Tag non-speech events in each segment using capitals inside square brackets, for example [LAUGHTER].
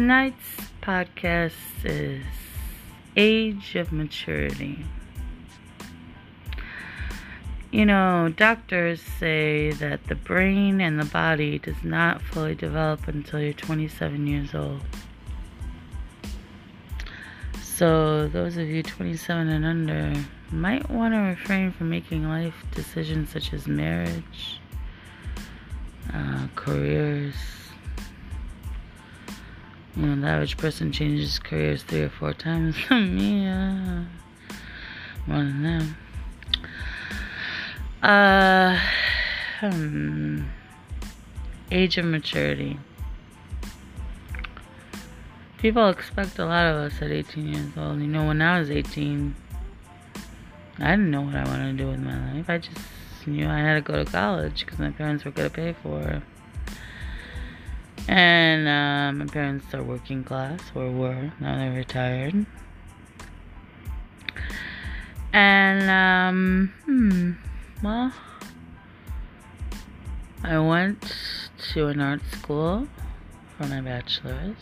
Tonight's podcast is Age of Maturity. You know, doctors say that the brain and the body does not fully develop until you're 27 years old. So, those of you 27 and under might want to refrain from making life decisions such as marriage, uh, careers, you know, the average person changes careers three or four times. [LAUGHS] Me, uh, more than them. Uh, hmm. Age of maturity. People expect a lot of us at 18 years old. You know, when I was 18, I didn't know what I wanted to do with my life. I just knew I had to go to college because my parents were going to pay for it. And uh, my parents are working class, or were. Now they're retired. And, um, hmm, well, I went to an art school for my bachelor's.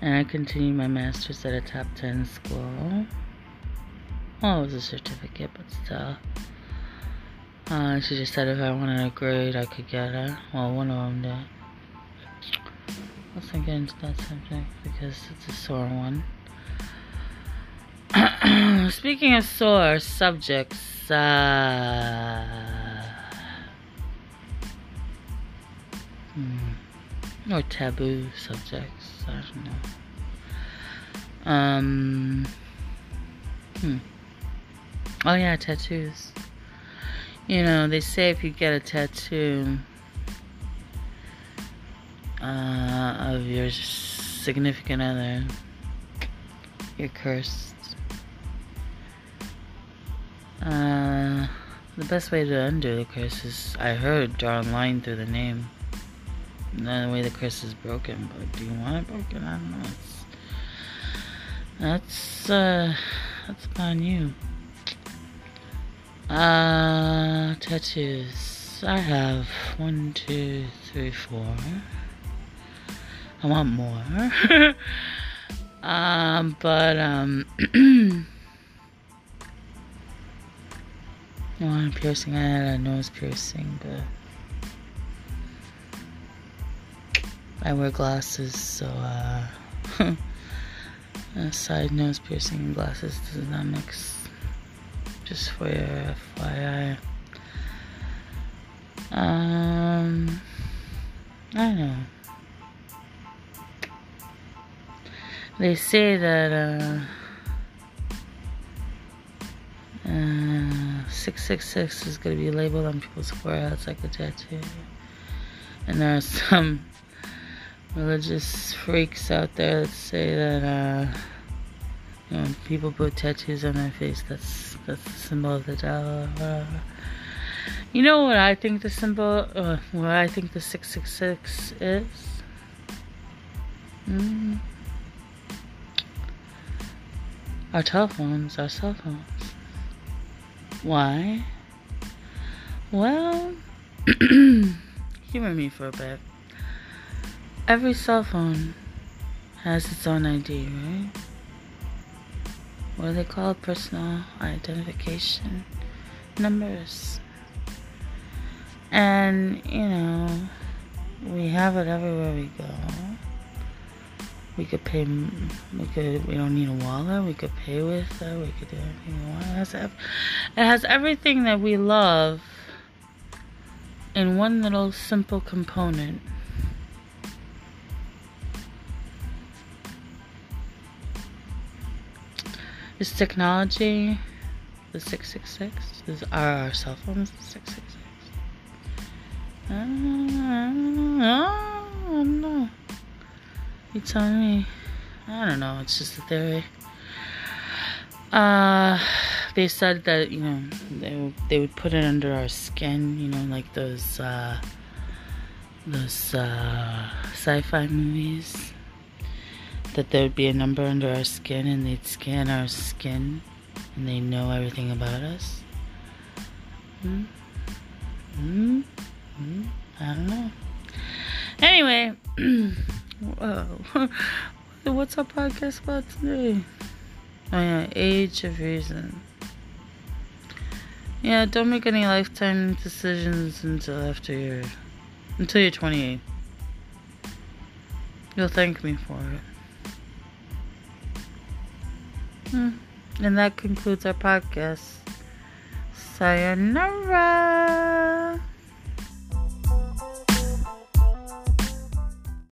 And I continued my master's at a top 10 school. Well, it was a certificate, but still. Uh, she just said if I wanted a grade, I could get it. Well, one of them did. Let's not get into that subject because it's a sore one. [CLEARS THROAT] Speaking of sore subjects, uh, hmm, or taboo subjects, I don't know. Um, hmm. Oh yeah, tattoos. You know, they say if you get a tattoo, uh, of your significant other, you're cursed. Uh, the best way to undo the curse is, I heard, draw a line through the name. The way the curse is broken, but do you want it broken? I don't know. It's, that's, uh, that's upon you. Uh, tattoos. I have one, two, three, four. I want more. [LAUGHS] um, but um, I want a piercing. I had a nose piercing, but I wear glasses, so uh, [LAUGHS] a side nose piercing and glasses does not mix. Just for your FYI. Um, I don't know. They say that uh, uh, 666 is going to be labeled on people's foreheads like a tattoo. And there are some religious freaks out there that say that uh, you know, people put tattoos on their face, that's that's the symbol of the devil. You know what I think the symbol, uh, what I think the 666 is? Mm. Our telephones, our cell phones. Why? Well, [CLEARS THROAT] humor me for a bit. Every cell phone has its own ID, right? What do they call? Personal identification numbers. And, you know, we have it everywhere we go. We could pay. We could. We don't need a wallet. We could pay with it. We could do anything we want. It has, it has everything that we love in one little simple component. Is technology the 666? Is are our cell phones the 666? Uh, You telling me? I don't know. It's just a theory. Uh, they said that you know they they would put it under our skin. You know, like those uh, those uh, sci-fi movies. That there would be a number under our skin, and they'd scan our skin, and they know everything about us. Hmm. Hmm. hmm? I don't know. Anyway. [CLEARS THROAT] Whoa. [LAUGHS] What's our podcast about today? Oh yeah, age of reason. Yeah, don't make any lifetime decisions until after you're until you're 28. You'll thank me for it. Hmm. And that concludes our podcast. Sayonara.